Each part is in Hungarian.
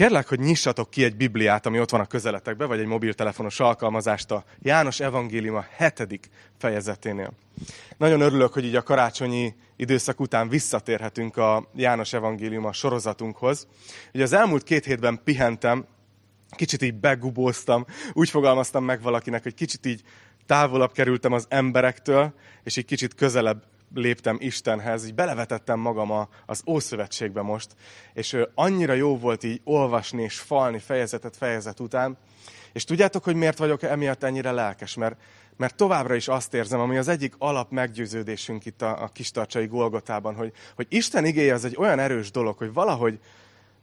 Kérlek, hogy nyissatok ki egy Bibliát, ami ott van a közeletekben, vagy egy mobiltelefonos alkalmazást a János Evangélium a hetedik fejezeténél. Nagyon örülök, hogy így a karácsonyi időszak után visszatérhetünk a János Evangélium a sorozatunkhoz. Ugye az elmúlt két hétben pihentem, kicsit így begubóztam, úgy fogalmaztam meg valakinek, hogy kicsit így távolabb kerültem az emberektől, és egy kicsit közelebb léptem Istenhez, így belevetettem magam a, az Ószövetségbe most, és annyira jó volt így olvasni és falni fejezetet fejezet után, és tudjátok, hogy miért vagyok emiatt ennyire lelkes? Mert, mert továbbra is azt érzem, ami az egyik alap meggyőződésünk itt a, a kistarcsai Golgotában, hogy, hogy Isten igéje az egy olyan erős dolog, hogy valahogy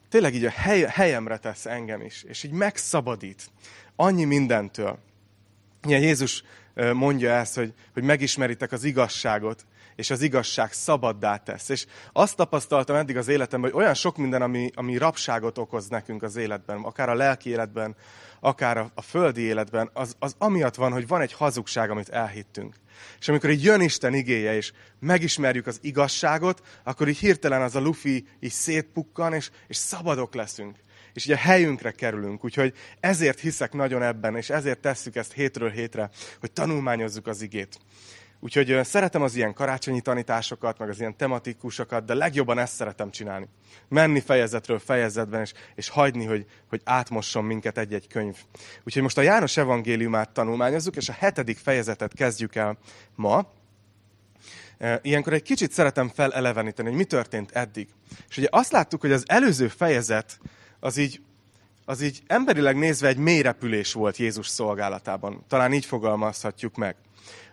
tényleg így a hely, helyemre tesz engem is, és így megszabadít annyi mindentől. Ilyen Jézus mondja ezt, hogy, hogy megismeritek az igazságot, és az igazság szabaddá tesz. És azt tapasztaltam eddig az életemben, hogy olyan sok minden, ami, ami rabságot okoz nekünk az életben, akár a lelki életben, akár a, a földi életben, az, az amiatt van, hogy van egy hazugság, amit elhittünk. És amikor így jön Isten igéje, és megismerjük az igazságot, akkor így hirtelen az a lufi így szétpukkan, és, és szabadok leszünk. És így helyünkre kerülünk. Úgyhogy ezért hiszek nagyon ebben, és ezért tesszük ezt hétről hétre, hogy tanulmányozzuk az igét. Úgyhogy szeretem az ilyen karácsonyi tanításokat, meg az ilyen tematikusokat, de legjobban ezt szeretem csinálni. Menni fejezetről fejezetben, és, és hagyni, hogy, hogy átmosson minket egy-egy könyv. Úgyhogy most a János evangéliumát tanulmányozzuk, és a hetedik fejezetet kezdjük el ma. Ilyenkor egy kicsit szeretem feleleveníteni, hogy mi történt eddig. És ugye azt láttuk, hogy az előző fejezet az így, az így emberileg nézve egy mélyrepülés volt Jézus szolgálatában. Talán így fogalmazhatjuk meg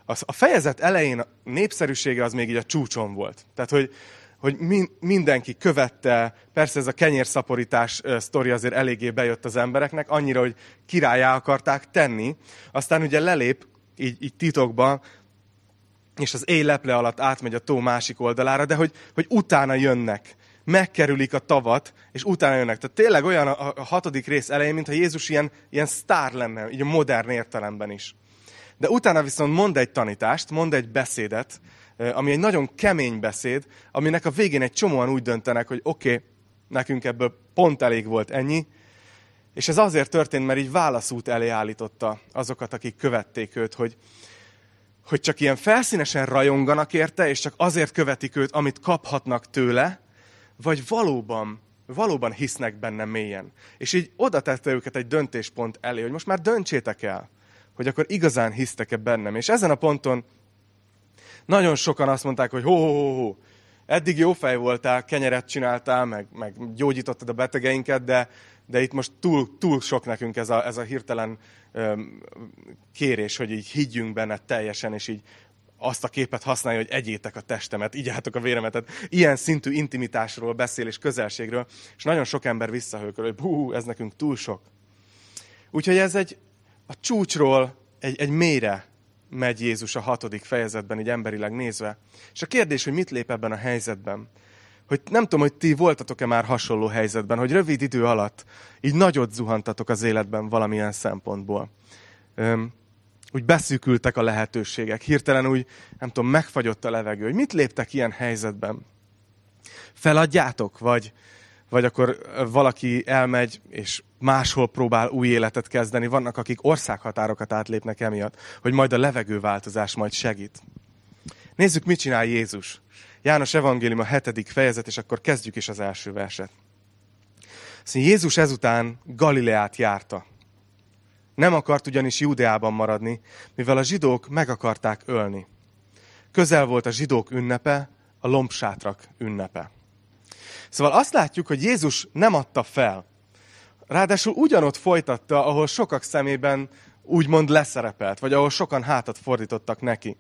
a fejezet elején a népszerűsége az még így a csúcson volt. Tehát, hogy, hogy mindenki követte, persze ez a kenyérszaporítás sztori azért eléggé bejött az embereknek, annyira, hogy királyá akarták tenni. Aztán ugye lelép így, így titokban, és az éj leple alatt átmegy a tó másik oldalára, de hogy, hogy utána jönnek, megkerülik a tavat, és utána jönnek. Tehát tényleg olyan a hatodik rész elején, mintha Jézus ilyen, ilyen sztár lenne, így a modern értelemben is. De utána viszont mond egy tanítást, mond egy beszédet, ami egy nagyon kemény beszéd, aminek a végén egy csomóan úgy döntenek, hogy oké, okay, nekünk ebből pont elég volt ennyi, és ez azért történt, mert így válaszút elé állította azokat, akik követték őt, hogy, hogy csak ilyen felszínesen rajonganak érte, és csak azért követik őt, amit kaphatnak tőle, vagy valóban, valóban hisznek benne mélyen. És így oda tette őket egy döntéspont elé, hogy most már döntsétek el hogy akkor igazán hisztek-e bennem. És ezen a ponton nagyon sokan azt mondták, hogy ho, ho, ho, ho eddig jó fej voltál, kenyeret csináltál, meg, meg gyógyítottad a betegeinket, de, de itt most túl, túl sok nekünk ez a, ez a hirtelen öm, kérés, hogy így higgyünk benne teljesen, és így azt a képet használja, hogy egyétek a testemet, igyátok a véremet. Tehát ilyen szintű intimitásról beszél és közelségről, és nagyon sok ember visszahőköl, hogy hú, ez nekünk túl sok. Úgyhogy ez egy a csúcsról egy, egy mélyre megy Jézus a hatodik fejezetben, így emberileg nézve. És a kérdés, hogy mit lép ebben a helyzetben. Hogy nem tudom, hogy ti voltatok-e már hasonló helyzetben, hogy rövid idő alatt így nagyot zuhantatok az életben valamilyen szempontból. Öm, úgy beszűkültek a lehetőségek, hirtelen úgy, nem tudom, megfagyott a levegő. Hogy mit léptek ilyen helyzetben? Feladjátok, vagy, vagy akkor valaki elmegy, és máshol próbál új életet kezdeni. Vannak, akik országhatárokat átlépnek emiatt, hogy majd a levegőváltozás majd segít. Nézzük, mit csinál Jézus. János Evangélium a hetedik fejezet, és akkor kezdjük is az első verset. Szóval Jézus ezután Galileát járta. Nem akart ugyanis Júdeában maradni, mivel a zsidók meg akarták ölni. Közel volt a zsidók ünnepe, a lombsátrak ünnepe. Szóval azt látjuk, hogy Jézus nem adta fel. Ráadásul ugyanott folytatta, ahol sokak szemében úgymond leszerepelt, vagy ahol sokan hátat fordítottak neki.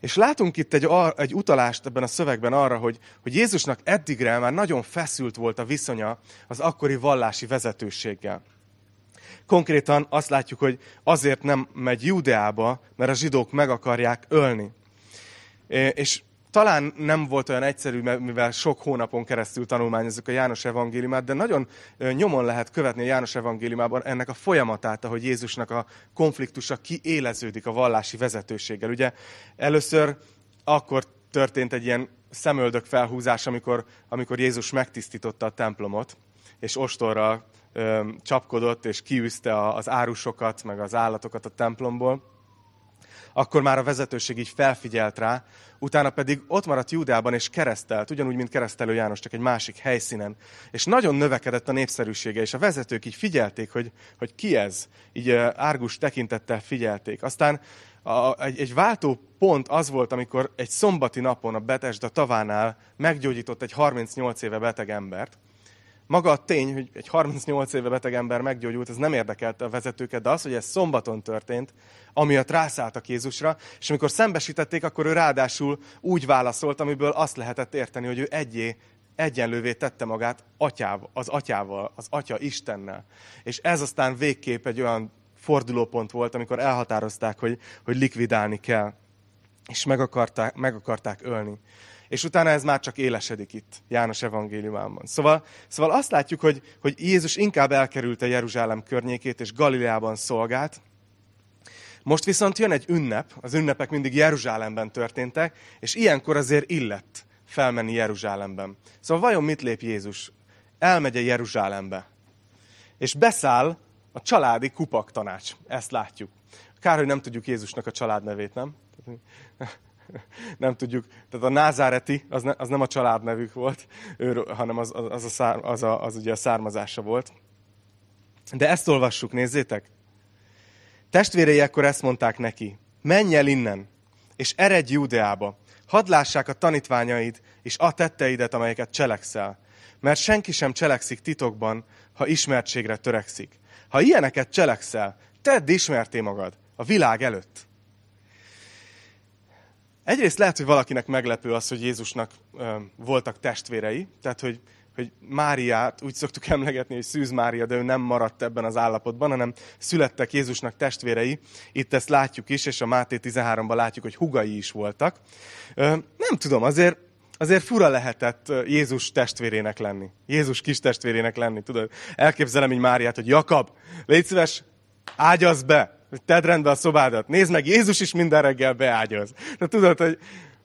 És látunk itt egy, egy utalást ebben a szövegben arra, hogy, hogy Jézusnak eddigre már nagyon feszült volt a viszonya az akkori vallási vezetőséggel. Konkrétan azt látjuk, hogy azért nem megy Judeába, mert a zsidók meg akarják ölni. És talán nem volt olyan egyszerű, mivel sok hónapon keresztül tanulmányozzuk a János evangéliumát, de nagyon nyomon lehet követni a János evangéliumában ennek a folyamatát, ahogy Jézusnak a konfliktusa kiéleződik a vallási vezetőséggel. Ugye először akkor történt egy ilyen szemöldök felhúzás, amikor, amikor Jézus megtisztította a templomot, és ostorral ö, csapkodott, és kiűzte az árusokat, meg az állatokat a templomból, akkor már a vezetőség így felfigyelt rá, utána pedig ott maradt Júdeában és keresztelt, ugyanúgy, mint keresztelő János, csak egy másik helyszínen. És nagyon növekedett a népszerűsége, és a vezetők így figyelték, hogy, hogy ki ez. Így árgus tekintettel figyelték. Aztán a, egy, egy váltó pont az volt, amikor egy szombati napon a Betesda tavánál meggyógyított egy 38 éve beteg embert, maga a tény, hogy egy 38 éve beteg ember meggyógyult, ez nem érdekelte a vezetőket, de az, hogy ez szombaton történt, amiatt rászálltak Jézusra, és amikor szembesítették, akkor ő ráadásul úgy válaszolt, amiből azt lehetett érteni, hogy ő egyé, egyenlővé tette magát atyával, az atyával, az atya Istennel. És ez aztán végképp egy olyan fordulópont volt, amikor elhatározták, hogy, hogy likvidálni kell, és meg akarták, meg akarták ölni és utána ez már csak élesedik itt, János evangéliumában. Szóval, szóval azt látjuk, hogy, hogy Jézus inkább elkerülte Jeruzsálem környékét, és Galileában szolgált. Most viszont jön egy ünnep, az ünnepek mindig Jeruzsálemben történtek, és ilyenkor azért illett felmenni Jeruzsálemben. Szóval vajon mit lép Jézus? Elmegy a Jeruzsálembe, és beszáll a családi kupak tanács. Ezt látjuk. Kár, hogy nem tudjuk Jézusnak a családnevét, nem? nem tudjuk. Tehát a názáreti, az, ne, az nem a családnevük volt, ő, hanem az, az, a szár, az, a, az ugye a származása volt. De ezt olvassuk, nézzétek. Testvérei ekkor ezt mondták neki, menj el innen, és eredj Júdeába, hadd lássák a tanítványaid és a tetteidet, amelyeket cselekszel. Mert senki sem cselekszik titokban, ha ismertségre törekszik. Ha ilyeneket cselekszel, tedd ismerté magad a világ előtt. Egyrészt lehet, hogy valakinek meglepő az, hogy Jézusnak voltak testvérei, tehát hogy, hogy Máriát úgy szoktuk emlegetni, hogy Szűz Mária, de ő nem maradt ebben az állapotban, hanem születtek Jézusnak testvérei. Itt ezt látjuk is, és a Máté 13-ban látjuk, hogy hugai is voltak. Nem tudom, azért azért fura lehetett Jézus testvérének lenni. Jézus kis testvérének lenni, tudod? Elképzelem így Máriát, hogy Jakab, légy szíves, ágyazz be! Hogy tedd rendbe a szobádat. Nézd meg, Jézus is minden reggel beágyoz. De tudod, hogy,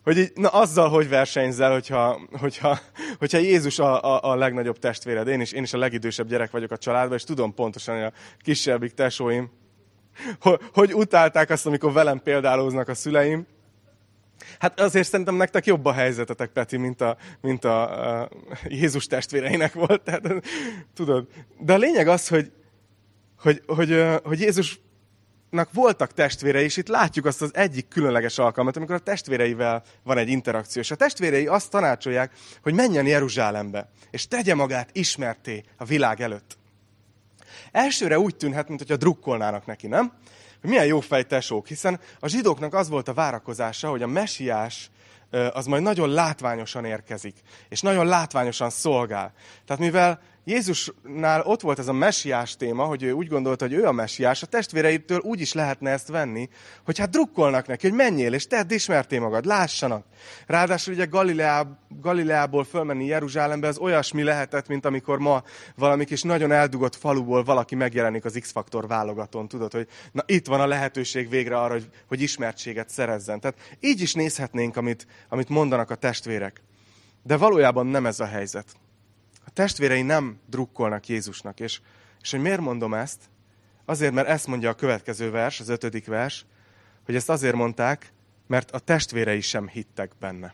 hogy így, na azzal hogy versenyzel, hogyha, hogyha, hogyha Jézus a, a, a legnagyobb testvéred. Én is, én is a legidősebb gyerek vagyok a családban, és tudom pontosan, hogy a kisebbik tesóim, hogy, hogy utálták azt, amikor velem példálóznak a szüleim. Hát azért szerintem nektek jobb a helyzetetek, Peti, mint a, mint a, a Jézus testvéreinek volt. Tehát, tudod. De a lényeg az, hogy, hogy, hogy, hogy Jézus voltak testvérei, és itt látjuk azt az egyik különleges alkalmat, amikor a testvéreivel van egy interakció. És a testvérei azt tanácsolják, hogy menjen Jeruzsálembe, és tegye magát ismerté a világ előtt. Elsőre úgy tűnhet, mintha drukkolnának neki, nem? Hogy milyen jó fejtesók, hiszen a zsidóknak az volt a várakozása, hogy a mesiás az majd nagyon látványosan érkezik, és nagyon látványosan szolgál. Tehát mivel Jézusnál ott volt ez a messiás téma, hogy ő úgy gondolta, hogy ő a messiás, a testvéreitől úgy is lehetne ezt venni, hogy hát drukkolnak neki, hogy menjél, és tedd ismerté magad, lássanak. Ráadásul ugye Galileá, Galileából fölmenni Jeruzsálembe, az olyasmi lehetett, mint amikor ma valami kis nagyon eldugott faluból valaki megjelenik az X-faktor válogatón, tudod, hogy na itt van a lehetőség végre arra, hogy, hogy ismertséget szerezzen. Tehát így is nézhetnénk, amit, amit mondanak a testvérek. De valójában nem ez a helyzet. A testvérei nem drukkolnak Jézusnak. És, és hogy miért mondom ezt? Azért, mert ezt mondja a következő vers, az ötödik vers, hogy ezt azért mondták, mert a testvérei sem hittek benne.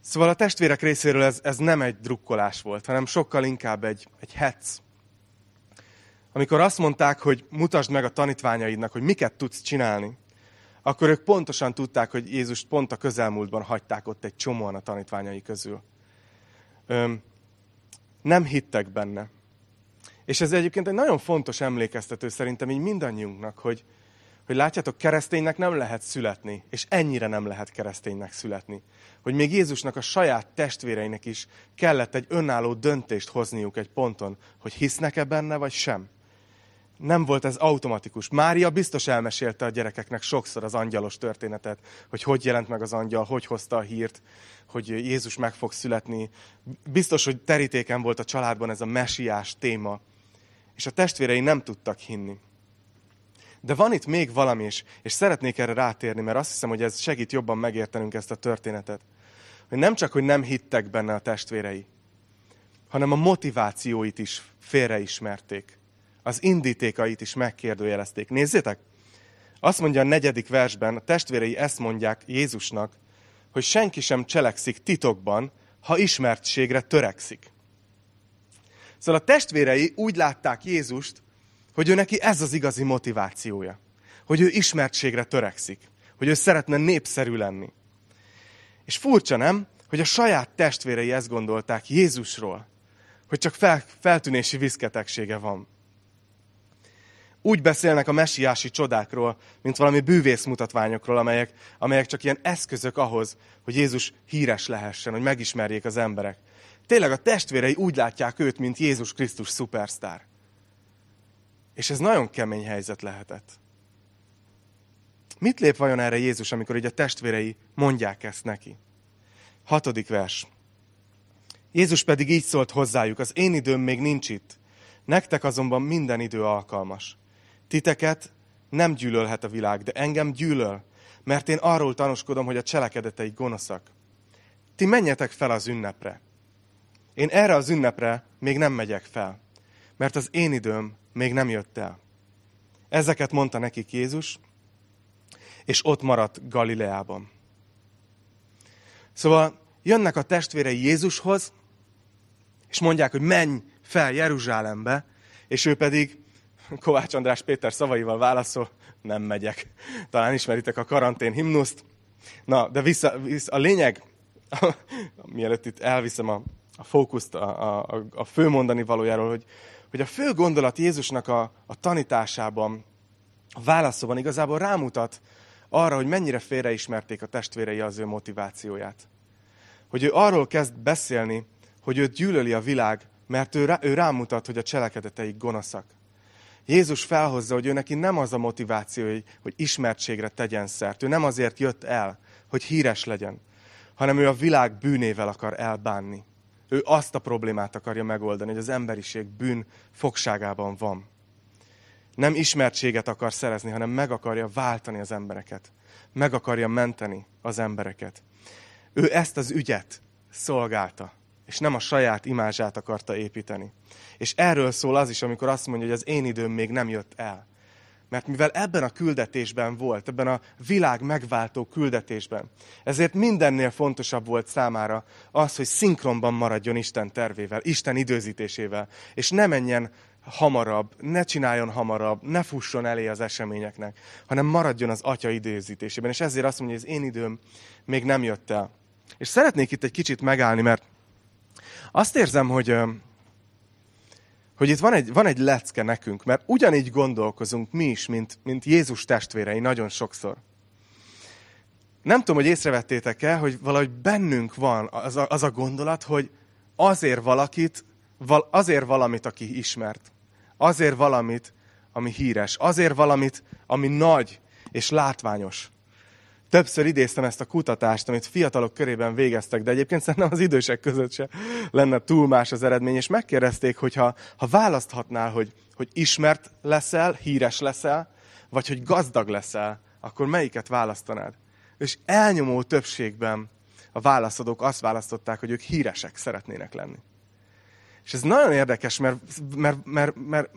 Szóval a testvérek részéről ez, ez nem egy drukkolás volt, hanem sokkal inkább egy, egy hetz. Amikor azt mondták, hogy mutasd meg a tanítványaidnak, hogy miket tudsz csinálni, akkor ők pontosan tudták, hogy Jézus pont a közelmúltban hagyták ott egy csomóan a tanítványai közül nem hittek benne. És ez egyébként egy nagyon fontos emlékeztető szerintem így mindannyiunknak, hogy, hogy látjátok, kereszténynek nem lehet születni, és ennyire nem lehet kereszténynek születni. Hogy még Jézusnak a saját testvéreinek is kellett egy önálló döntést hozniuk egy ponton, hogy hisznek-e benne, vagy sem nem volt ez automatikus. Mária biztos elmesélte a gyerekeknek sokszor az angyalos történetet, hogy hogy jelent meg az angyal, hogy hozta a hírt, hogy Jézus meg fog születni. Biztos, hogy terítéken volt a családban ez a mesiás téma. És a testvérei nem tudtak hinni. De van itt még valami is, és szeretnék erre rátérni, mert azt hiszem, hogy ez segít jobban megértenünk ezt a történetet. Hogy nem csak, hogy nem hittek benne a testvérei, hanem a motivációit is félreismerték. Az indítékait is megkérdőjelezték. Nézzétek! Azt mondja a negyedik versben, a testvérei ezt mondják Jézusnak, hogy senki sem cselekszik titokban, ha ismertségre törekszik. Szóval a testvérei úgy látták Jézust, hogy ő neki ez az igazi motivációja. Hogy ő ismertségre törekszik. Hogy ő szeretne népszerű lenni. És furcsa nem, hogy a saját testvérei ezt gondolták Jézusról, hogy csak fel, feltűnési viszketegsége van. Úgy beszélnek a messiási csodákról, mint valami bűvész mutatványokról, amelyek, amelyek csak ilyen eszközök ahhoz, hogy Jézus híres lehessen, hogy megismerjék az emberek. Tényleg a testvérei úgy látják őt, mint Jézus Krisztus szupersztár. És ez nagyon kemény helyzet lehetett. Mit lép vajon erre Jézus, amikor így a testvérei mondják ezt neki? Hatodik vers. Jézus pedig így szólt hozzájuk, az én időm még nincs itt, nektek azonban minden idő alkalmas. Titeket nem gyűlölhet a világ, de engem gyűlöl, mert én arról tanúskodom, hogy a cselekedetei gonoszak. Ti menjetek fel az ünnepre. Én erre az ünnepre még nem megyek fel, mert az én időm még nem jött el. Ezeket mondta nekik Jézus, és ott maradt Galileában. Szóval jönnek a testvérei Jézushoz, és mondják, hogy menj fel Jeruzsálembe, és ő pedig Kovács András Péter szavaival válaszol, nem megyek. Talán ismeritek a karantén himnuszt. Na, de vissza, vissza a lényeg, mielőtt itt elviszem a, a fókuszt a, a, a fő mondani valójáról, hogy, hogy a fő gondolat Jézusnak a, a tanításában, a válaszóban igazából rámutat arra, hogy mennyire félreismerték a testvérei az ő motivációját. Hogy ő arról kezd beszélni, hogy őt gyűlöli a világ, mert ő, rá, ő rámutat, hogy a cselekedetei gonoszak. Jézus felhozza, hogy ő neki nem az a motiváció, hogy, ismertségre tegyen szert. Ő nem azért jött el, hogy híres legyen, hanem ő a világ bűnével akar elbánni. Ő azt a problémát akarja megoldani, hogy az emberiség bűn fogságában van. Nem ismertséget akar szerezni, hanem meg akarja váltani az embereket. Meg akarja menteni az embereket. Ő ezt az ügyet szolgálta és nem a saját imázsát akarta építeni. És erről szól az is, amikor azt mondja, hogy az én időm még nem jött el. Mert mivel ebben a küldetésben volt, ebben a világ megváltó küldetésben, ezért mindennél fontosabb volt számára az, hogy szinkronban maradjon Isten tervével, Isten időzítésével, és ne menjen hamarabb, ne csináljon hamarabb, ne fusson elé az eseményeknek, hanem maradjon az Atya időzítésében. És ezért azt mondja, hogy az én időm még nem jött el. És szeretnék itt egy kicsit megállni, mert azt érzem, hogy, hogy itt van egy, van egy lecke nekünk, mert ugyanígy gondolkozunk mi is, mint, mint Jézus testvérei nagyon sokszor. Nem tudom, hogy észrevettétek-e, hogy valahogy bennünk van az a, az a gondolat, hogy azért valakit, val, azért valamit, aki ismert. Azért valamit, ami híres. Azért valamit, ami nagy és látványos. Többször idéztem ezt a kutatást, amit fiatalok körében végeztek, de egyébként szerintem az idősek között se lenne túl más az eredmény, és megkérdezték, hogy ha, ha választhatnál, hogy, hogy ismert leszel, híres leszel, vagy hogy gazdag leszel, akkor melyiket választanád? És elnyomó többségben a válaszadók azt választották, hogy ők híresek szeretnének lenni. És ez nagyon érdekes, mert, mert, mert, mert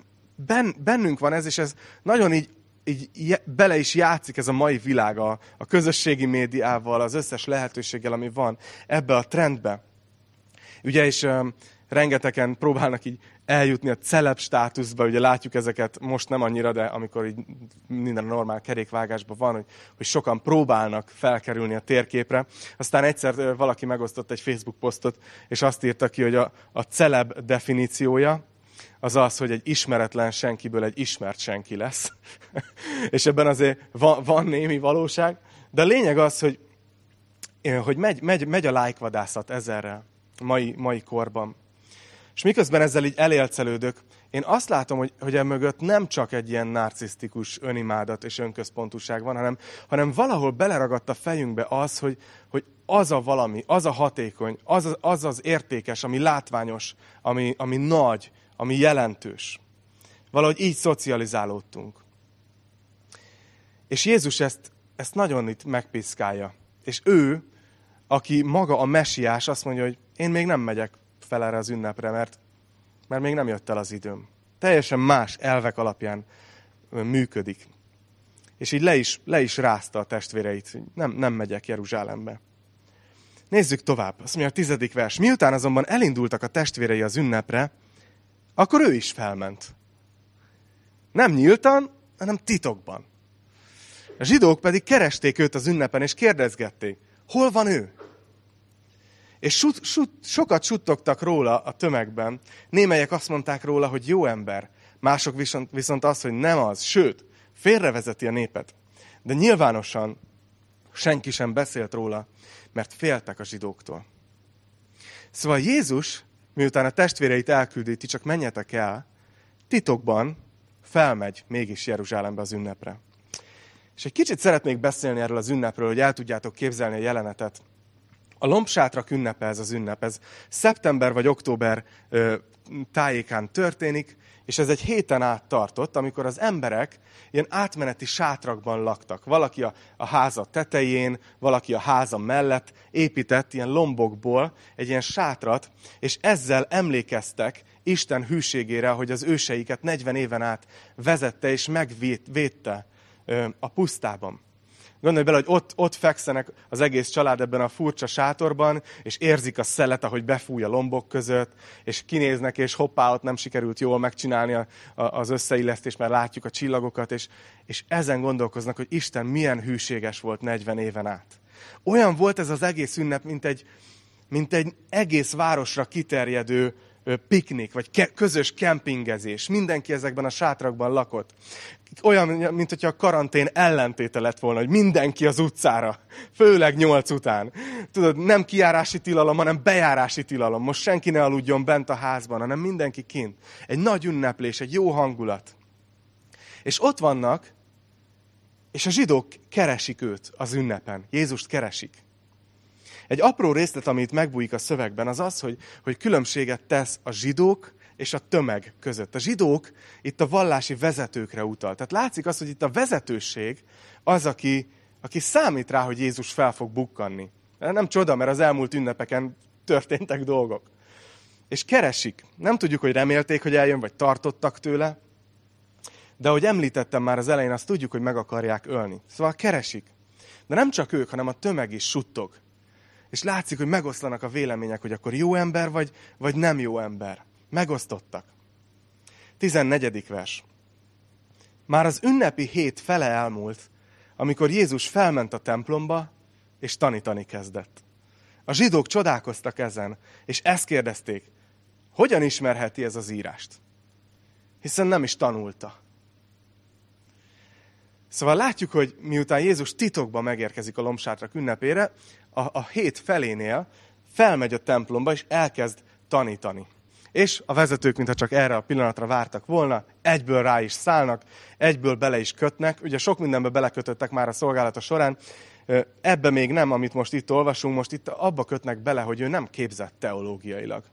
bennünk van ez, és ez nagyon így így bele is játszik ez a mai világ a, a közösségi médiával, az összes lehetőséggel, ami van ebbe a trendbe. Ugye is um, rengetegen próbálnak így eljutni a celeb státuszba, ugye látjuk ezeket most nem annyira, de amikor így minden normál kerékvágásban van, hogy, hogy sokan próbálnak felkerülni a térképre. Aztán egyszer valaki megosztott egy Facebook posztot, és azt írta ki, hogy a, a celeb definíciója, az az, hogy egy ismeretlen senkiből egy ismert senki lesz. és ebben azért van, van némi valóság. De a lényeg az, hogy, hogy megy, megy, megy a lájkvadászat ezerrel mai, mai korban. És miközben ezzel így elélcelődök, én azt látom, hogy, hogy emögött nem csak egy ilyen narcisztikus önimádat és önközpontúság van, hanem, hanem valahol beleragadt a fejünkbe az, hogy, hogy az a valami, az a hatékony, az az, az, az értékes, ami látványos, ami, ami nagy, ami jelentős. Valahogy így szocializálódtunk. És Jézus ezt, ezt nagyon itt megpiszkálja. És ő, aki maga a mesiás, azt mondja, hogy én még nem megyek fel erre az ünnepre, mert, mert még nem jött el az időm. Teljesen más elvek alapján működik. És így le is, le is rázta a testvéreit, hogy nem, nem megyek Jeruzsálembe. Nézzük tovább. Azt mondja a tizedik vers. Miután azonban elindultak a testvérei az ünnepre, akkor ő is felment. Nem nyíltan, hanem titokban. A zsidók pedig keresték őt az ünnepen, és kérdezgették, hol van ő? És sut, sut, sokat suttogtak róla a tömegben. Némelyek azt mondták róla, hogy jó ember. Mások viszont, viszont az, hogy nem az. Sőt, félrevezeti a népet. De nyilvánosan senki sem beszélt róla, mert féltek a zsidóktól. Szóval Jézus, miután a testvéreit elküldi, ti csak menjetek el, titokban felmegy mégis Jeruzsálembe az ünnepre. És egy kicsit szeretnék beszélni erről az ünnepről, hogy el tudjátok képzelni a jelenetet. A lombsátrak ünnepe ez az ünnep. Ez szeptember vagy október ö, tájékán történik, és ez egy héten át tartott, amikor az emberek ilyen átmeneti sátrakban laktak. Valaki a, a háza tetején, valaki a háza mellett épített ilyen lombokból egy ilyen sátrat, és ezzel emlékeztek Isten hűségére, hogy az őseiket 40 éven át vezette és megvédte a pusztában. Gondolj bele, hogy ott, ott fekszenek az egész család ebben a furcsa sátorban, és érzik a szelet, ahogy befúj a lombok között, és kinéznek, és hoppá, ott nem sikerült jól megcsinálni a, a, az összeillesztést, mert látjuk a csillagokat, és, és ezen gondolkoznak, hogy Isten milyen hűséges volt 40 éven át. Olyan volt ez az egész ünnep, mint egy, mint egy egész városra kiterjedő piknik, vagy ke- közös kempingezés. Mindenki ezekben a sátrakban lakott. Olyan, mint hogyha a karantén ellentéte lett volna, hogy mindenki az utcára, főleg nyolc után. Tudod, nem kiárási tilalom, hanem bejárási tilalom. Most senki ne aludjon bent a házban, hanem mindenki kint. Egy nagy ünneplés, egy jó hangulat. És ott vannak, és a zsidók keresik őt az ünnepen. Jézust keresik. Egy apró részlet, amit megbújik a szövegben, az az, hogy, hogy különbséget tesz a zsidók és a tömeg között. A zsidók itt a vallási vezetőkre utal. Tehát látszik az, hogy itt a vezetőség az, aki, aki számít rá, hogy Jézus fel fog bukkanni. Nem csoda, mert az elmúlt ünnepeken történtek dolgok. És keresik. Nem tudjuk, hogy remélték, hogy eljön, vagy tartottak tőle. De ahogy említettem már az elején, azt tudjuk, hogy meg akarják ölni. Szóval keresik. De nem csak ők, hanem a tömeg is suttog. És látszik, hogy megoszlanak a vélemények, hogy akkor jó ember vagy, vagy nem jó ember. Megosztottak. 14. vers. Már az ünnepi hét fele elmúlt, amikor Jézus felment a templomba, és tanítani kezdett. A zsidók csodálkoztak ezen, és ezt kérdezték, hogyan ismerheti ez az írást? Hiszen nem is tanulta. Szóval látjuk, hogy miután Jézus titokban megérkezik a lombsátrak ünnepére, a, a hét felénél felmegy a templomba, és elkezd tanítani. És a vezetők, mintha csak erre a pillanatra vártak volna, egyből rá is szállnak, egyből bele is kötnek. Ugye sok mindenbe belekötöttek már a szolgálata során, ebbe még nem, amit most itt olvasunk, most itt abba kötnek bele, hogy ő nem képzett teológiailag.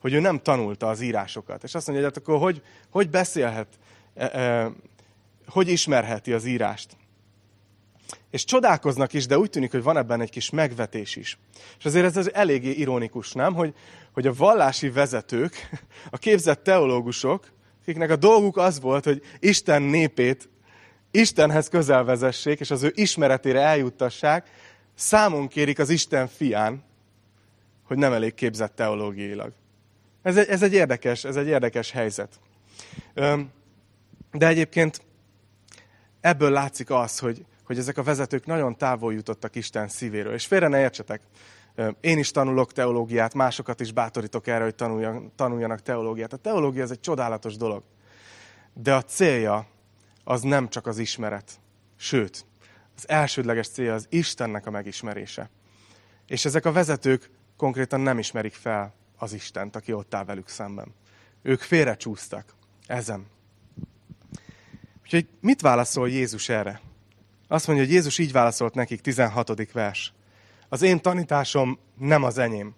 Hogy ő nem tanulta az írásokat. És azt mondja, hogy hát akkor hogy, hogy beszélhet, e, e, hogy ismerheti az írást. És csodálkoznak is, de úgy tűnik, hogy van ebben egy kis megvetés is. És azért ez eléggé ironikus, nem? Hogy, hogy a vallási vezetők, a képzett teológusok, akiknek a dolguk az volt, hogy Isten népét Istenhez közel vezessék, és az ő ismeretére eljuttassák, számon kérik az Isten fián, hogy nem elég képzett teológiailag. Ez egy, ez egy, érdekes, ez egy érdekes helyzet. De egyébként ebből látszik az, hogy, hogy ezek a vezetők nagyon távol jutottak Isten szívéről. És félre ne értsetek, én is tanulok teológiát, másokat is bátorítok erre, hogy tanuljanak teológiát. A teológia ez egy csodálatos dolog. De a célja az nem csak az ismeret. Sőt, az elsődleges célja az Istennek a megismerése. És ezek a vezetők konkrétan nem ismerik fel az Istent, aki ott áll velük szemben. Ők félrecsúsztak ezen. Úgyhogy mit válaszol Jézus erre? Azt mondja, hogy Jézus így válaszolt nekik, 16. vers. Az én tanításom nem az enyém,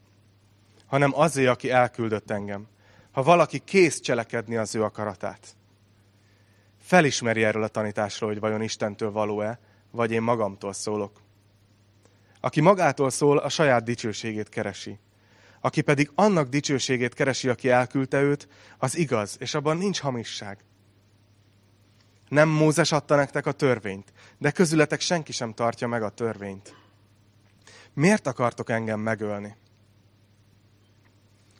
hanem azé, aki elküldött engem. Ha valaki kész cselekedni az ő akaratát, felismeri erről a tanításról, hogy vajon Istentől való-e, vagy én magamtól szólok. Aki magától szól, a saját dicsőségét keresi. aki pedig annak dicsőségét keresi, aki elküldte őt, az igaz, és abban nincs hamisság. Nem Mózes adta nektek a törvényt, de közületek senki sem tartja meg a törvényt. Miért akartok engem megölni?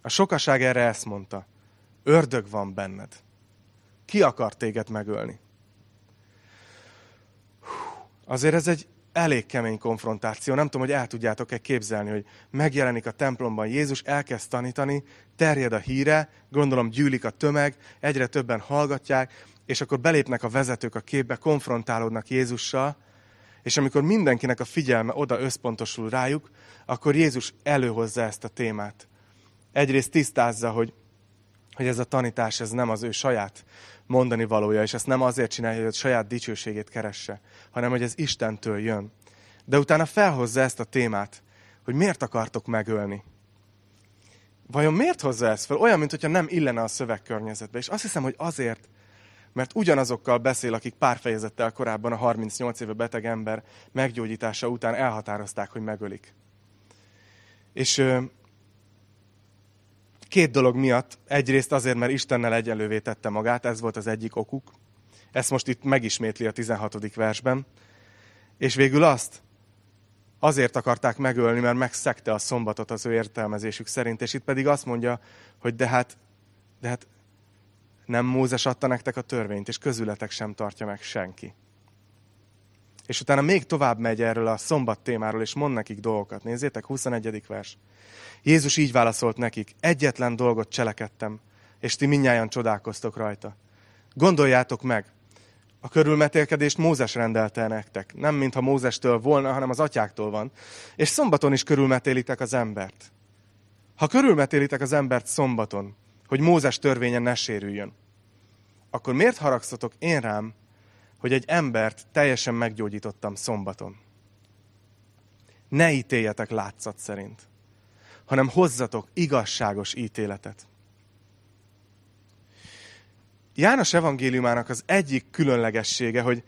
A sokaság erre ezt mondta. Ördög van benned. Ki akar téged megölni? Azért ez egy elég kemény konfrontáció. Nem tudom, hogy el tudjátok-e képzelni, hogy megjelenik a templomban Jézus, elkezd tanítani, terjed a híre, gondolom gyűlik a tömeg, egyre többen hallgatják, és akkor belépnek a vezetők a képbe, konfrontálódnak Jézussal, és amikor mindenkinek a figyelme oda összpontosul rájuk, akkor Jézus előhozza ezt a témát. Egyrészt tisztázza, hogy, hogy ez a tanítás ez nem az ő saját mondani valója, és ezt nem azért csinálja, hogy a saját dicsőségét keresse, hanem hogy ez Istentől jön. De utána felhozza ezt a témát, hogy miért akartok megölni. Vajon miért hozza ezt fel? Olyan, mintha nem illene a szövegkörnyezetbe. És azt hiszem, hogy azért, mert ugyanazokkal beszél, akik pár fejezettel korábban a 38 éve beteg ember meggyógyítása után elhatározták, hogy megölik. És Két dolog miatt. Egyrészt azért, mert Istennel egyenlővé tette magát, ez volt az egyik okuk. Ezt most itt megismétli a 16. versben. És végül azt, azért akarták megölni, mert megszegte a szombatot az ő értelmezésük szerint, és itt pedig azt mondja, hogy de hát, de hát nem Mózes adta nektek a törvényt, és közületek sem tartja meg senki. És utána még tovább megy erről a szombat témáról, és mond nekik dolgokat. Nézzétek, 21. vers. Jézus így válaszolt nekik, egyetlen dolgot cselekedtem, és ti minnyáján csodálkoztok rajta. Gondoljátok meg, a körülmetélkedést Mózes rendelte nektek. Nem mintha Mózestől volna, hanem az atyáktól van. És szombaton is körülmetélitek az embert. Ha körülmetélitek az embert szombaton, hogy Mózes törvényen ne sérüljön, akkor miért haragszatok én rám, hogy egy embert teljesen meggyógyítottam szombaton? Ne ítéljetek látszat szerint hanem hozzatok igazságos ítéletet. János evangéliumának az egyik különlegessége, hogy,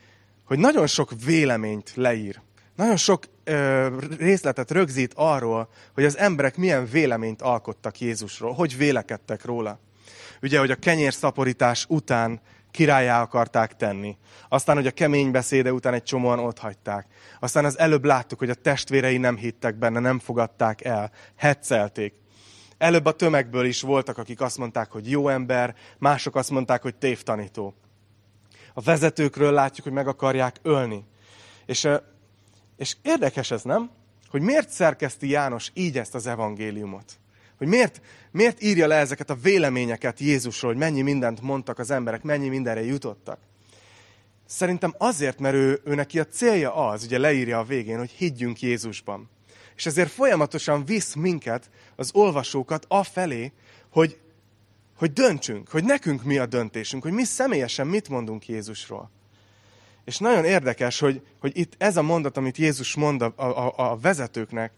hogy nagyon sok véleményt leír. Nagyon sok ö, részletet rögzít arról, hogy az emberek milyen véleményt alkottak Jézusról, hogy vélekedtek róla. Ugye, hogy a kenyérszaporítás után királyá akarták tenni. Aztán, hogy a kemény beszéde után egy csomóan ott hagyták. Aztán az előbb láttuk, hogy a testvérei nem hittek benne, nem fogadták el, hetszelték. Előbb a tömegből is voltak, akik azt mondták, hogy jó ember, mások azt mondták, hogy tévtanító. A vezetőkről látjuk, hogy meg akarják ölni. És, és érdekes ez, nem? Hogy miért szerkeszti János így ezt az evangéliumot? Hogy miért, miért írja le ezeket a véleményeket Jézusról, hogy mennyi mindent mondtak az emberek, mennyi mindenre jutottak. Szerintem azért, mert ő, ő neki a célja az, ugye leírja a végén, hogy higgyünk Jézusban. És ezért folyamatosan visz minket, az olvasókat afelé, hogy, hogy döntsünk, hogy nekünk mi a döntésünk, hogy mi személyesen mit mondunk Jézusról. És nagyon érdekes, hogy, hogy itt ez a mondat, amit Jézus mond a, a, a vezetőknek,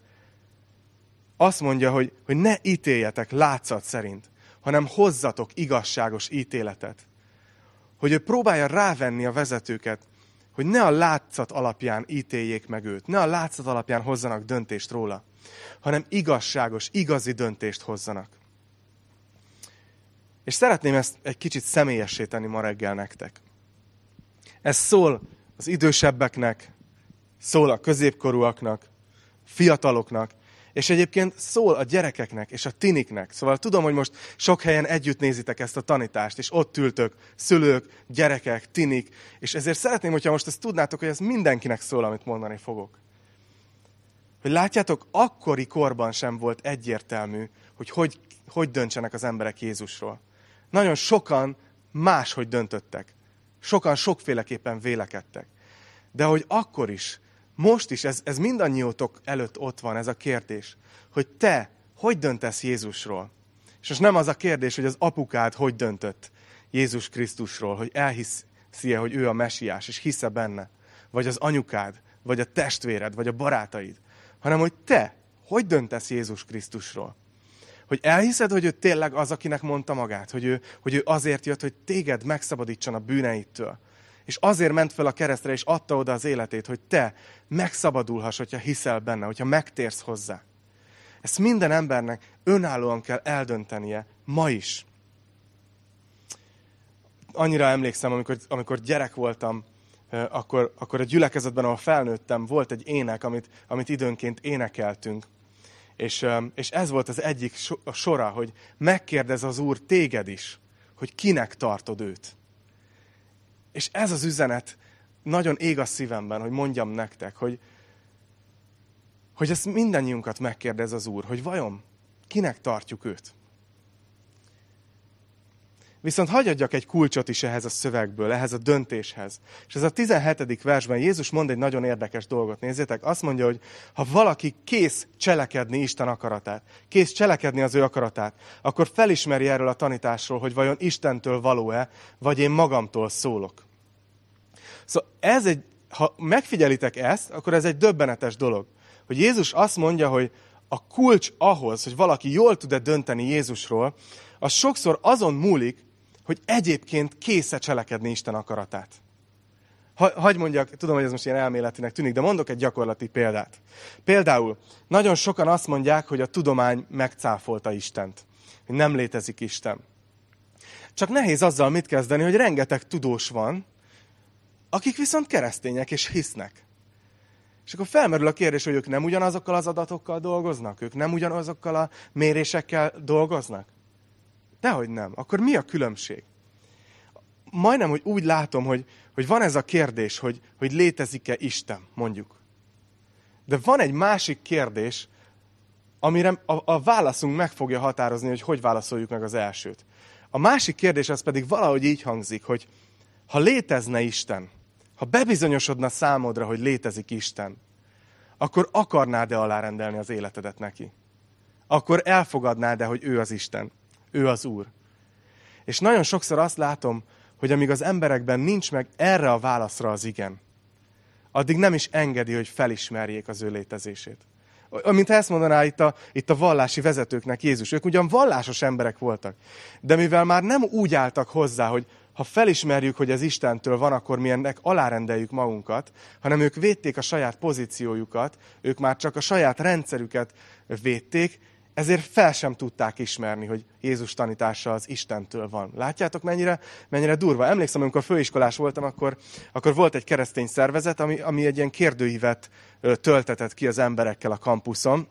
azt mondja, hogy, hogy ne ítéljetek látszat szerint, hanem hozzatok igazságos ítéletet. Hogy ő próbálja rávenni a vezetőket, hogy ne a látszat alapján ítéljék meg őt, ne a látszat alapján hozzanak döntést róla, hanem igazságos, igazi döntést hozzanak. És szeretném ezt egy kicsit személyessé tenni ma reggel nektek. Ez szól az idősebbeknek, szól a középkorúaknak, fiataloknak, és egyébként szól a gyerekeknek és a tiniknek. Szóval tudom, hogy most sok helyen együtt nézitek ezt a tanítást, és ott ültök szülők, gyerekek, tinik, és ezért szeretném, hogyha most ezt tudnátok, hogy ez mindenkinek szól, amit mondani fogok. Hogy látjátok, akkori korban sem volt egyértelmű, hogy hogy, hogy döntsenek az emberek Jézusról. Nagyon sokan máshogy döntöttek. Sokan sokféleképpen vélekedtek. De hogy akkor is most is ez, ez mindannyiótok előtt ott van, ez a kérdés, hogy te hogy döntesz Jézusról? És most nem az a kérdés, hogy az apukád hogy döntött Jézus Krisztusról, hogy elhiszi-e, hogy ő a mesiás, és hisze benne, vagy az anyukád, vagy a testvéred, vagy a barátaid, hanem hogy te hogy döntesz Jézus Krisztusról. Hogy elhiszed, hogy ő tényleg az, akinek mondta magát, hogy ő, hogy ő azért jött, hogy téged megszabadítson a bűneitől, és azért ment fel a keresztre, és adta oda az életét, hogy te megszabadulhass, hogyha hiszel benne, hogyha megtérsz hozzá. Ezt minden embernek önállóan kell eldöntenie, ma is. Annyira emlékszem, amikor, amikor gyerek voltam, akkor, akkor a gyülekezetben, ahol felnőttem, volt egy ének, amit, amit időnként énekeltünk. És, és ez volt az egyik sora, hogy megkérdez az Úr téged is, hogy kinek tartod őt. És ez az üzenet nagyon ég a szívemben, hogy mondjam nektek, hogy, hogy ezt mindannyiunkat megkérdez az Úr, hogy vajon kinek tartjuk őt. Viszont hagyjadjak egy kulcsot is ehhez a szövegből, ehhez a döntéshez. És ez a 17. versben Jézus mond egy nagyon érdekes dolgot. Nézzétek, azt mondja, hogy ha valaki kész cselekedni Isten akaratát, kész cselekedni az ő akaratát, akkor felismeri erről a tanításról, hogy vajon Istentől való-e, vagy én magamtól szólok. Szóval ez egy, ha megfigyelitek ezt, akkor ez egy döbbenetes dolog. Hogy Jézus azt mondja, hogy a kulcs ahhoz, hogy valaki jól tud-e dönteni Jézusról, az sokszor azon múlik, hogy egyébként késze cselekedni Isten akaratát. Ha, hagy mondjak, tudom, hogy ez most ilyen elméletinek tűnik, de mondok egy gyakorlati példát. Például, nagyon sokan azt mondják, hogy a tudomány megcáfolta Istent. Hogy nem létezik Isten. Csak nehéz azzal mit kezdeni, hogy rengeteg tudós van, akik viszont keresztények és hisznek. És akkor felmerül a kérdés, hogy ők nem ugyanazokkal az adatokkal dolgoznak? Ők nem ugyanazokkal a mérésekkel dolgoznak? Dehogy nem. Akkor mi a különbség? Majdnem, hogy úgy látom, hogy, hogy van ez a kérdés, hogy, hogy létezik-e Isten, mondjuk. De van egy másik kérdés, amire a, a válaszunk meg fogja határozni, hogy hogy válaszoljuk meg az elsőt. A másik kérdés az pedig valahogy így hangzik, hogy ha létezne Isten, ha bebizonyosodna számodra, hogy létezik Isten, akkor akarnád-e alárendelni az életedet neki? Akkor elfogadnád-e, hogy ő az Isten? Ő az Úr. És nagyon sokszor azt látom, hogy amíg az emberekben nincs meg erre a válaszra az igen, addig nem is engedi, hogy felismerjék az ő létezését. Amint ezt mondaná itt a, itt a vallási vezetőknek Jézus. Ők ugyan vallásos emberek voltak, de mivel már nem úgy álltak hozzá, hogy ha felismerjük, hogy ez Istentől van, akkor mi ennek alárendeljük magunkat, hanem ők védték a saját pozíciójukat, ők már csak a saját rendszerüket védték, ezért fel sem tudták ismerni, hogy Jézus tanítása az Istentől van. Látjátok, mennyire, mennyire durva? Emlékszem, amikor főiskolás voltam, akkor, akkor volt egy keresztény szervezet, ami, ami egy ilyen kérdőívet töltetett ki az emberekkel a kampuszon.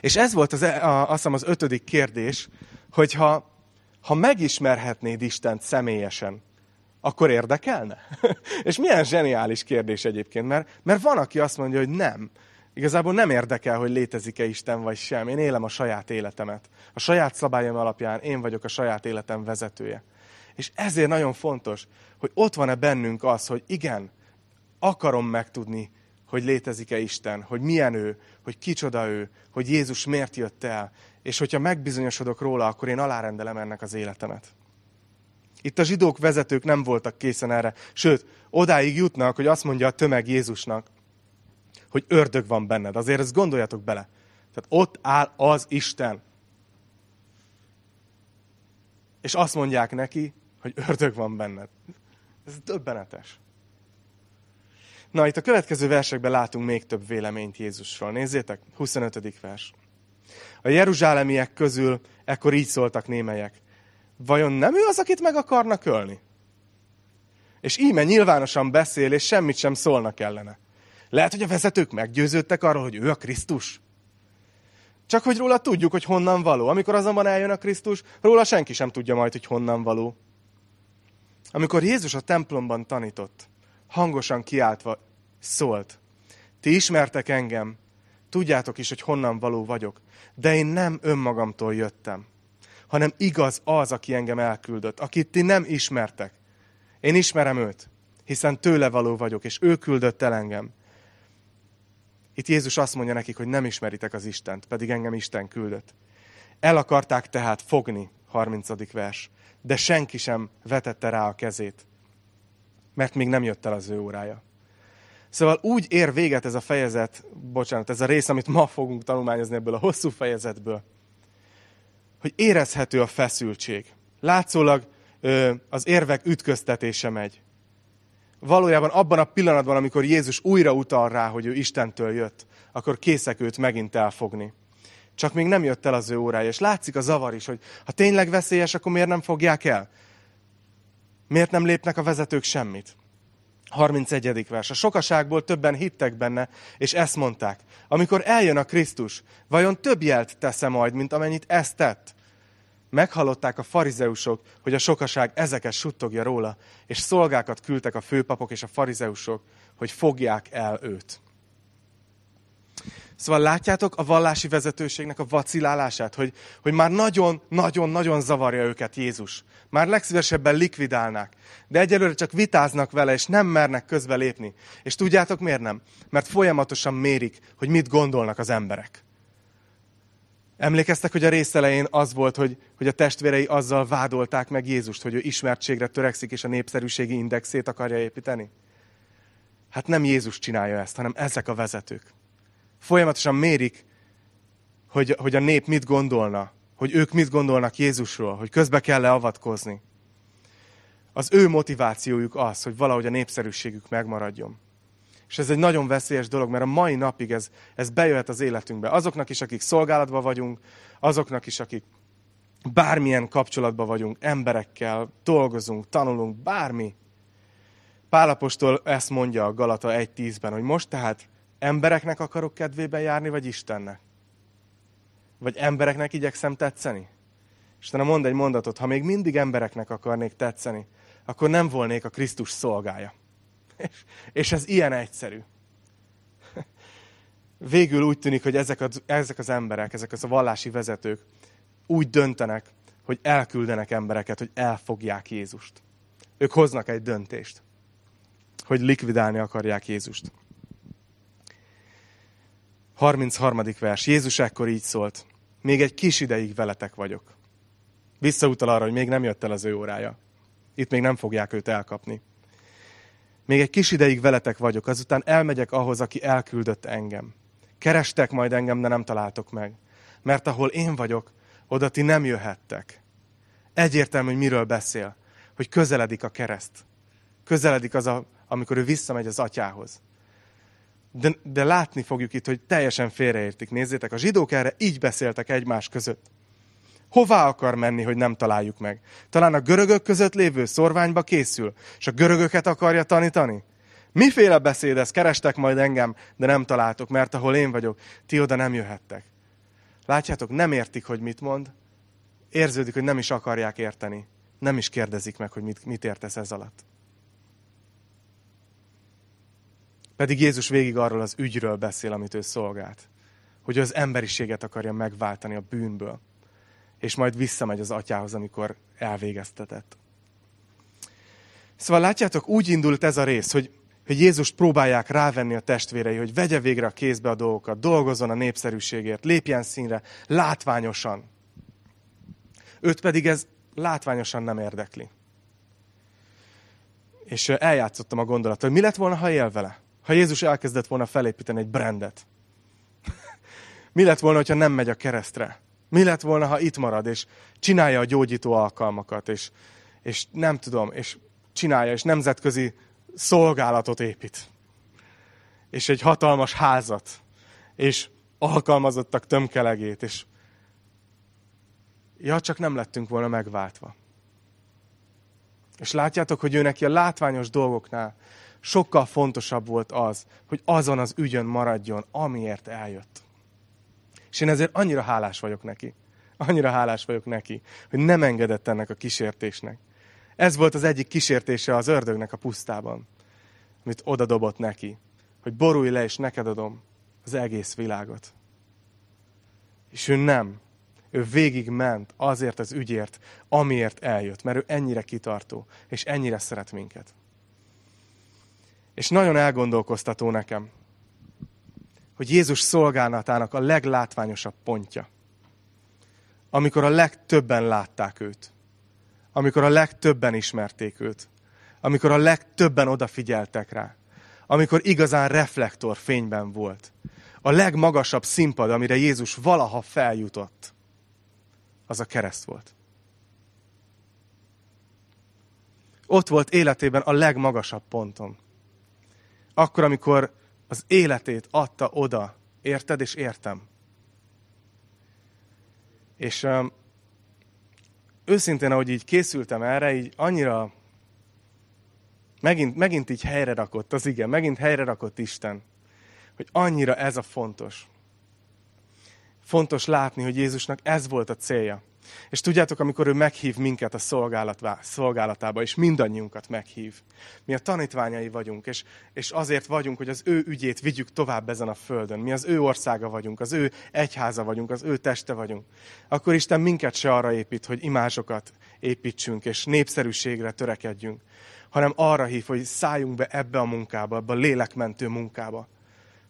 És ez volt az, e, a, azt hiszem az ötödik kérdés, hogyha ha megismerhetnéd Istent személyesen, akkor érdekelne? És milyen zseniális kérdés egyébként, mert, mert van, aki azt mondja, hogy nem. Igazából nem érdekel, hogy létezik-e Isten vagy sem. Én élem a saját életemet. A saját szabályom alapján én vagyok a saját életem vezetője. És ezért nagyon fontos, hogy ott van-e bennünk az, hogy igen, akarom megtudni, hogy létezik-e Isten, hogy milyen ő, hogy kicsoda ő, hogy Jézus miért jött el, és hogyha megbizonyosodok róla, akkor én alárendelem ennek az életemet. Itt a zsidók vezetők nem voltak készen erre, sőt, odáig jutnak, hogy azt mondja a tömeg Jézusnak, hogy ördög van benned. Azért ezt gondoljatok bele. Tehát ott áll az Isten. És azt mondják neki, hogy ördög van benned. Ez döbbenetes. Na, itt a következő versekben látunk még több véleményt Jézusról. Nézzétek, 25. vers. A jeruzsálemiek közül ekkor így szóltak némelyek. Vajon nem ő az, akit meg akarnak ölni? És íme nyilvánosan beszél, és semmit sem szólnak ellene. Lehet, hogy a vezetők meggyőződtek arról, hogy ő a Krisztus. Csak hogy róla tudjuk, hogy honnan való. Amikor azonban eljön a Krisztus, róla senki sem tudja majd, hogy honnan való. Amikor Jézus a templomban tanított, hangosan kiáltva szólt. Ti ismertek engem, tudjátok is, hogy honnan való vagyok, de én nem önmagamtól jöttem, hanem igaz az, aki engem elküldött, akit ti nem ismertek. Én ismerem őt, hiszen tőle való vagyok, és ő küldött el engem. Itt Jézus azt mondja nekik, hogy nem ismeritek az Istent, pedig engem Isten küldött. El akarták tehát fogni, 30. vers, de senki sem vetette rá a kezét, mert még nem jött el az ő órája. Szóval úgy ér véget ez a fejezet, bocsánat, ez a rész, amit ma fogunk tanulmányozni ebből a hosszú fejezetből, hogy érezhető a feszültség. Látszólag az érvek ütköztetése megy. Valójában abban a pillanatban, amikor Jézus újra utal rá, hogy ő Istentől jött, akkor készek őt megint elfogni. csak még nem jött el az ő órája. És látszik a zavar is, hogy ha tényleg veszélyes, akkor miért nem fogják el? Miért nem lépnek a vezetők semmit? 31. vers. A sokaságból többen hittek benne, és ezt mondták. Amikor eljön a Krisztus, vajon több jelt tesz majd, mint amennyit ezt tett? Meghallották a farizeusok, hogy a sokaság ezeket suttogja róla, és szolgákat küldtek a főpapok és a farizeusok, hogy fogják el őt. Szóval látjátok a vallási vezetőségnek a vacilálását, hogy, hogy már nagyon-nagyon-nagyon zavarja őket Jézus. Már legszívesebben likvidálnák. De egyelőre csak vitáznak vele, és nem mernek közbe lépni. És tudjátok miért nem? Mert folyamatosan mérik, hogy mit gondolnak az emberek. Emlékeztek, hogy a részelején az volt, hogy, hogy a testvérei azzal vádolták meg Jézust, hogy ő ismertségre törekszik, és a népszerűségi indexét akarja építeni? Hát nem Jézus csinálja ezt, hanem ezek a vezetők. Folyamatosan mérik, hogy, hogy a nép mit gondolna, hogy ők mit gondolnak Jézusról, hogy közbe kell leavatkozni. Az ő motivációjuk az, hogy valahogy a népszerűségük megmaradjon. És ez egy nagyon veszélyes dolog, mert a mai napig ez, ez bejöhet az életünkbe. Azoknak is, akik szolgálatban vagyunk, azoknak is, akik bármilyen kapcsolatban vagyunk, emberekkel, dolgozunk, tanulunk, bármi. Pálapostól ezt mondja a Galata 1.10-ben, hogy most tehát embereknek akarok kedvében járni, vagy Istennek? Vagy embereknek igyekszem tetszeni? Istenem mond egy mondatot, ha még mindig embereknek akarnék tetszeni, akkor nem volnék a Krisztus szolgája. És ez ilyen egyszerű. Végül úgy tűnik, hogy ezek az, ezek az emberek, ezek az a vallási vezetők úgy döntenek, hogy elküldenek embereket, hogy elfogják Jézust. Ők hoznak egy döntést, hogy likvidálni akarják Jézust. 33. vers. Jézus ekkor így szólt. Még egy kis ideig veletek vagyok. Visszautal arra, hogy még nem jött el az ő órája. Itt még nem fogják őt elkapni. Még egy kis ideig veletek vagyok, azután elmegyek ahhoz, aki elküldött engem. Kerestek majd engem, de nem találtok meg. Mert ahol én vagyok, oda ti nem jöhettek. Egyértelmű, hogy miről beszél. Hogy közeledik a kereszt. Közeledik az, a, amikor ő visszamegy az atyához. De, de látni fogjuk itt, hogy teljesen félreértik. Nézzétek, a zsidók erre így beszéltek egymás között. Hová akar menni, hogy nem találjuk meg? Talán a görögök között lévő szorványba készül, és a görögöket akarja tanítani? Miféle beszéd ez? Kerestek majd engem, de nem találtok, mert ahol én vagyok, ti oda nem jöhettek. Látjátok, nem értik, hogy mit mond. Érződik, hogy nem is akarják érteni. Nem is kérdezik meg, hogy mit, mit értesz ez alatt. Pedig Jézus végig arról az ügyről beszél, amit ő szolgált. Hogy az emberiséget akarja megváltani a bűnből. És majd visszamegy az atyához, amikor elvégeztetett. Szóval látjátok, úgy indult ez a rész, hogy, hogy Jézus próbálják rávenni a testvérei, hogy vegye végre a kézbe a dolgokat, dolgozzon a népszerűségért, lépjen színre, látványosan. Őt pedig ez látványosan nem érdekli. És eljátszottam a gondolatot, hogy mi lett volna, ha él vele? Ha Jézus elkezdett volna felépíteni egy brandet? Mi lett volna, ha nem megy a keresztre? Mi lett volna, ha itt marad, és csinálja a gyógyító alkalmakat, és, és nem tudom, és csinálja, és nemzetközi szolgálatot épít. És egy hatalmas házat, és alkalmazottak tömkelegét, és ja, csak nem lettünk volna megváltva. És látjátok, hogy ő neki a látványos dolgoknál sokkal fontosabb volt az, hogy azon az ügyön maradjon, amiért eljött. És én ezért annyira hálás vagyok neki. Annyira hálás vagyok neki, hogy nem engedett ennek a kísértésnek. Ez volt az egyik kísértése az ördögnek a pusztában, amit oda dobott neki, hogy borulj le, és neked adom az egész világot. És ő nem. Ő végig ment azért az ügyért, amiért eljött, mert ő ennyire kitartó, és ennyire szeret minket. És nagyon elgondolkoztató nekem, hogy Jézus szolgálatának a leglátványosabb pontja, amikor a legtöbben látták őt, amikor a legtöbben ismerték őt, amikor a legtöbben odafigyeltek rá, amikor igazán reflektor fényben volt. A legmagasabb színpad, amire Jézus valaha feljutott, az a kereszt volt. Ott volt életében a legmagasabb ponton. Akkor, amikor az életét adta oda, érted és értem. És um, őszintén, ahogy így készültem erre, így annyira megint, megint így helyre rakott az igen, megint helyre rakott Isten, hogy annyira ez a fontos. Fontos látni, hogy Jézusnak ez volt a célja. És tudjátok, amikor ő meghív minket a szolgálatába, és mindannyiunkat meghív. Mi a tanítványai vagyunk, és, és azért vagyunk, hogy az ő ügyét vigyük tovább ezen a földön. Mi az ő országa vagyunk, az ő egyháza vagyunk, az ő teste vagyunk. Akkor Isten minket se arra épít, hogy imásokat építsünk, és népszerűségre törekedjünk, hanem arra hív, hogy szálljunk be ebbe a munkába, ebbe a lélekmentő munkába.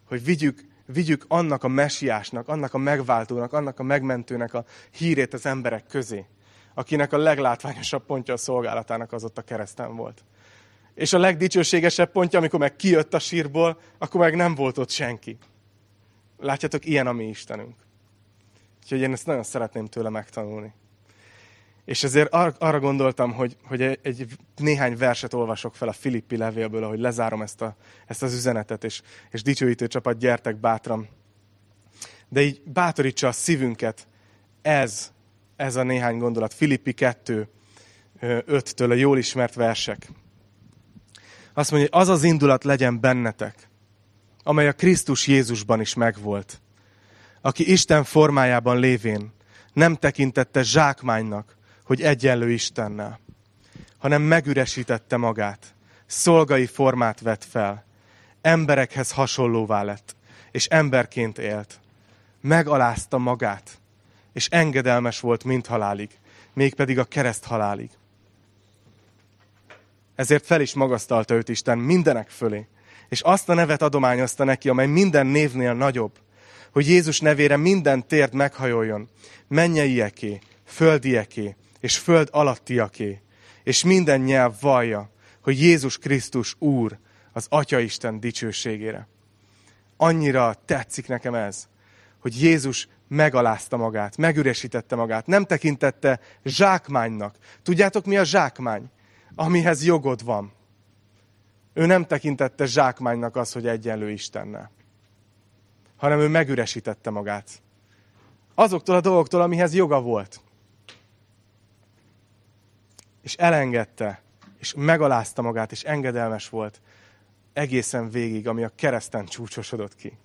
Hogy vigyük vigyük annak a mesiásnak, annak a megváltónak, annak a megmentőnek a hírét az emberek közé, akinek a leglátványosabb pontja a szolgálatának az ott a kereszten volt. És a legdicsőségesebb pontja, amikor meg kijött a sírból, akkor meg nem volt ott senki. Látjátok, ilyen a mi Istenünk. Úgyhogy én ezt nagyon szeretném tőle megtanulni. És ezért ar- arra gondoltam, hogy, hogy egy néhány verset olvasok fel a Filippi levélből, ahogy lezárom ezt, a, ezt az üzenetet, és, és dicsőítő csapat, gyertek bátran. De így bátorítsa a szívünket ez, ez a néhány gondolat. Filippi 2, 5-től a jól ismert versek. Azt mondja, hogy az az indulat legyen bennetek, amely a Krisztus Jézusban is megvolt, aki Isten formájában lévén nem tekintette zsákmánynak, hogy egyenlő Istennel, hanem megüresítette magát, szolgai formát vett fel, emberekhez hasonlóvá lett, és emberként élt. Megalázta magát, és engedelmes volt mint halálig, mégpedig a kereszt halálig. Ezért fel is magasztalta őt Isten mindenek fölé, és azt a nevet adományozta neki, amely minden névnél nagyobb, hogy Jézus nevére minden tért meghajoljon, mennyeieké, földieké, és föld alattiaké, és minden nyelv vallja, hogy Jézus Krisztus Úr az Atya Isten dicsőségére. Annyira tetszik nekem ez, hogy Jézus megalázta magát, megüresítette magát, nem tekintette zsákmánynak. Tudjátok, mi a zsákmány? Amihez jogod van. Ő nem tekintette zsákmánynak az, hogy egyenlő Istennel, hanem ő megüresítette magát. Azoktól a dolgoktól, amihez joga volt és elengedte, és megalázta magát, és engedelmes volt egészen végig, ami a kereszten csúcsosodott ki.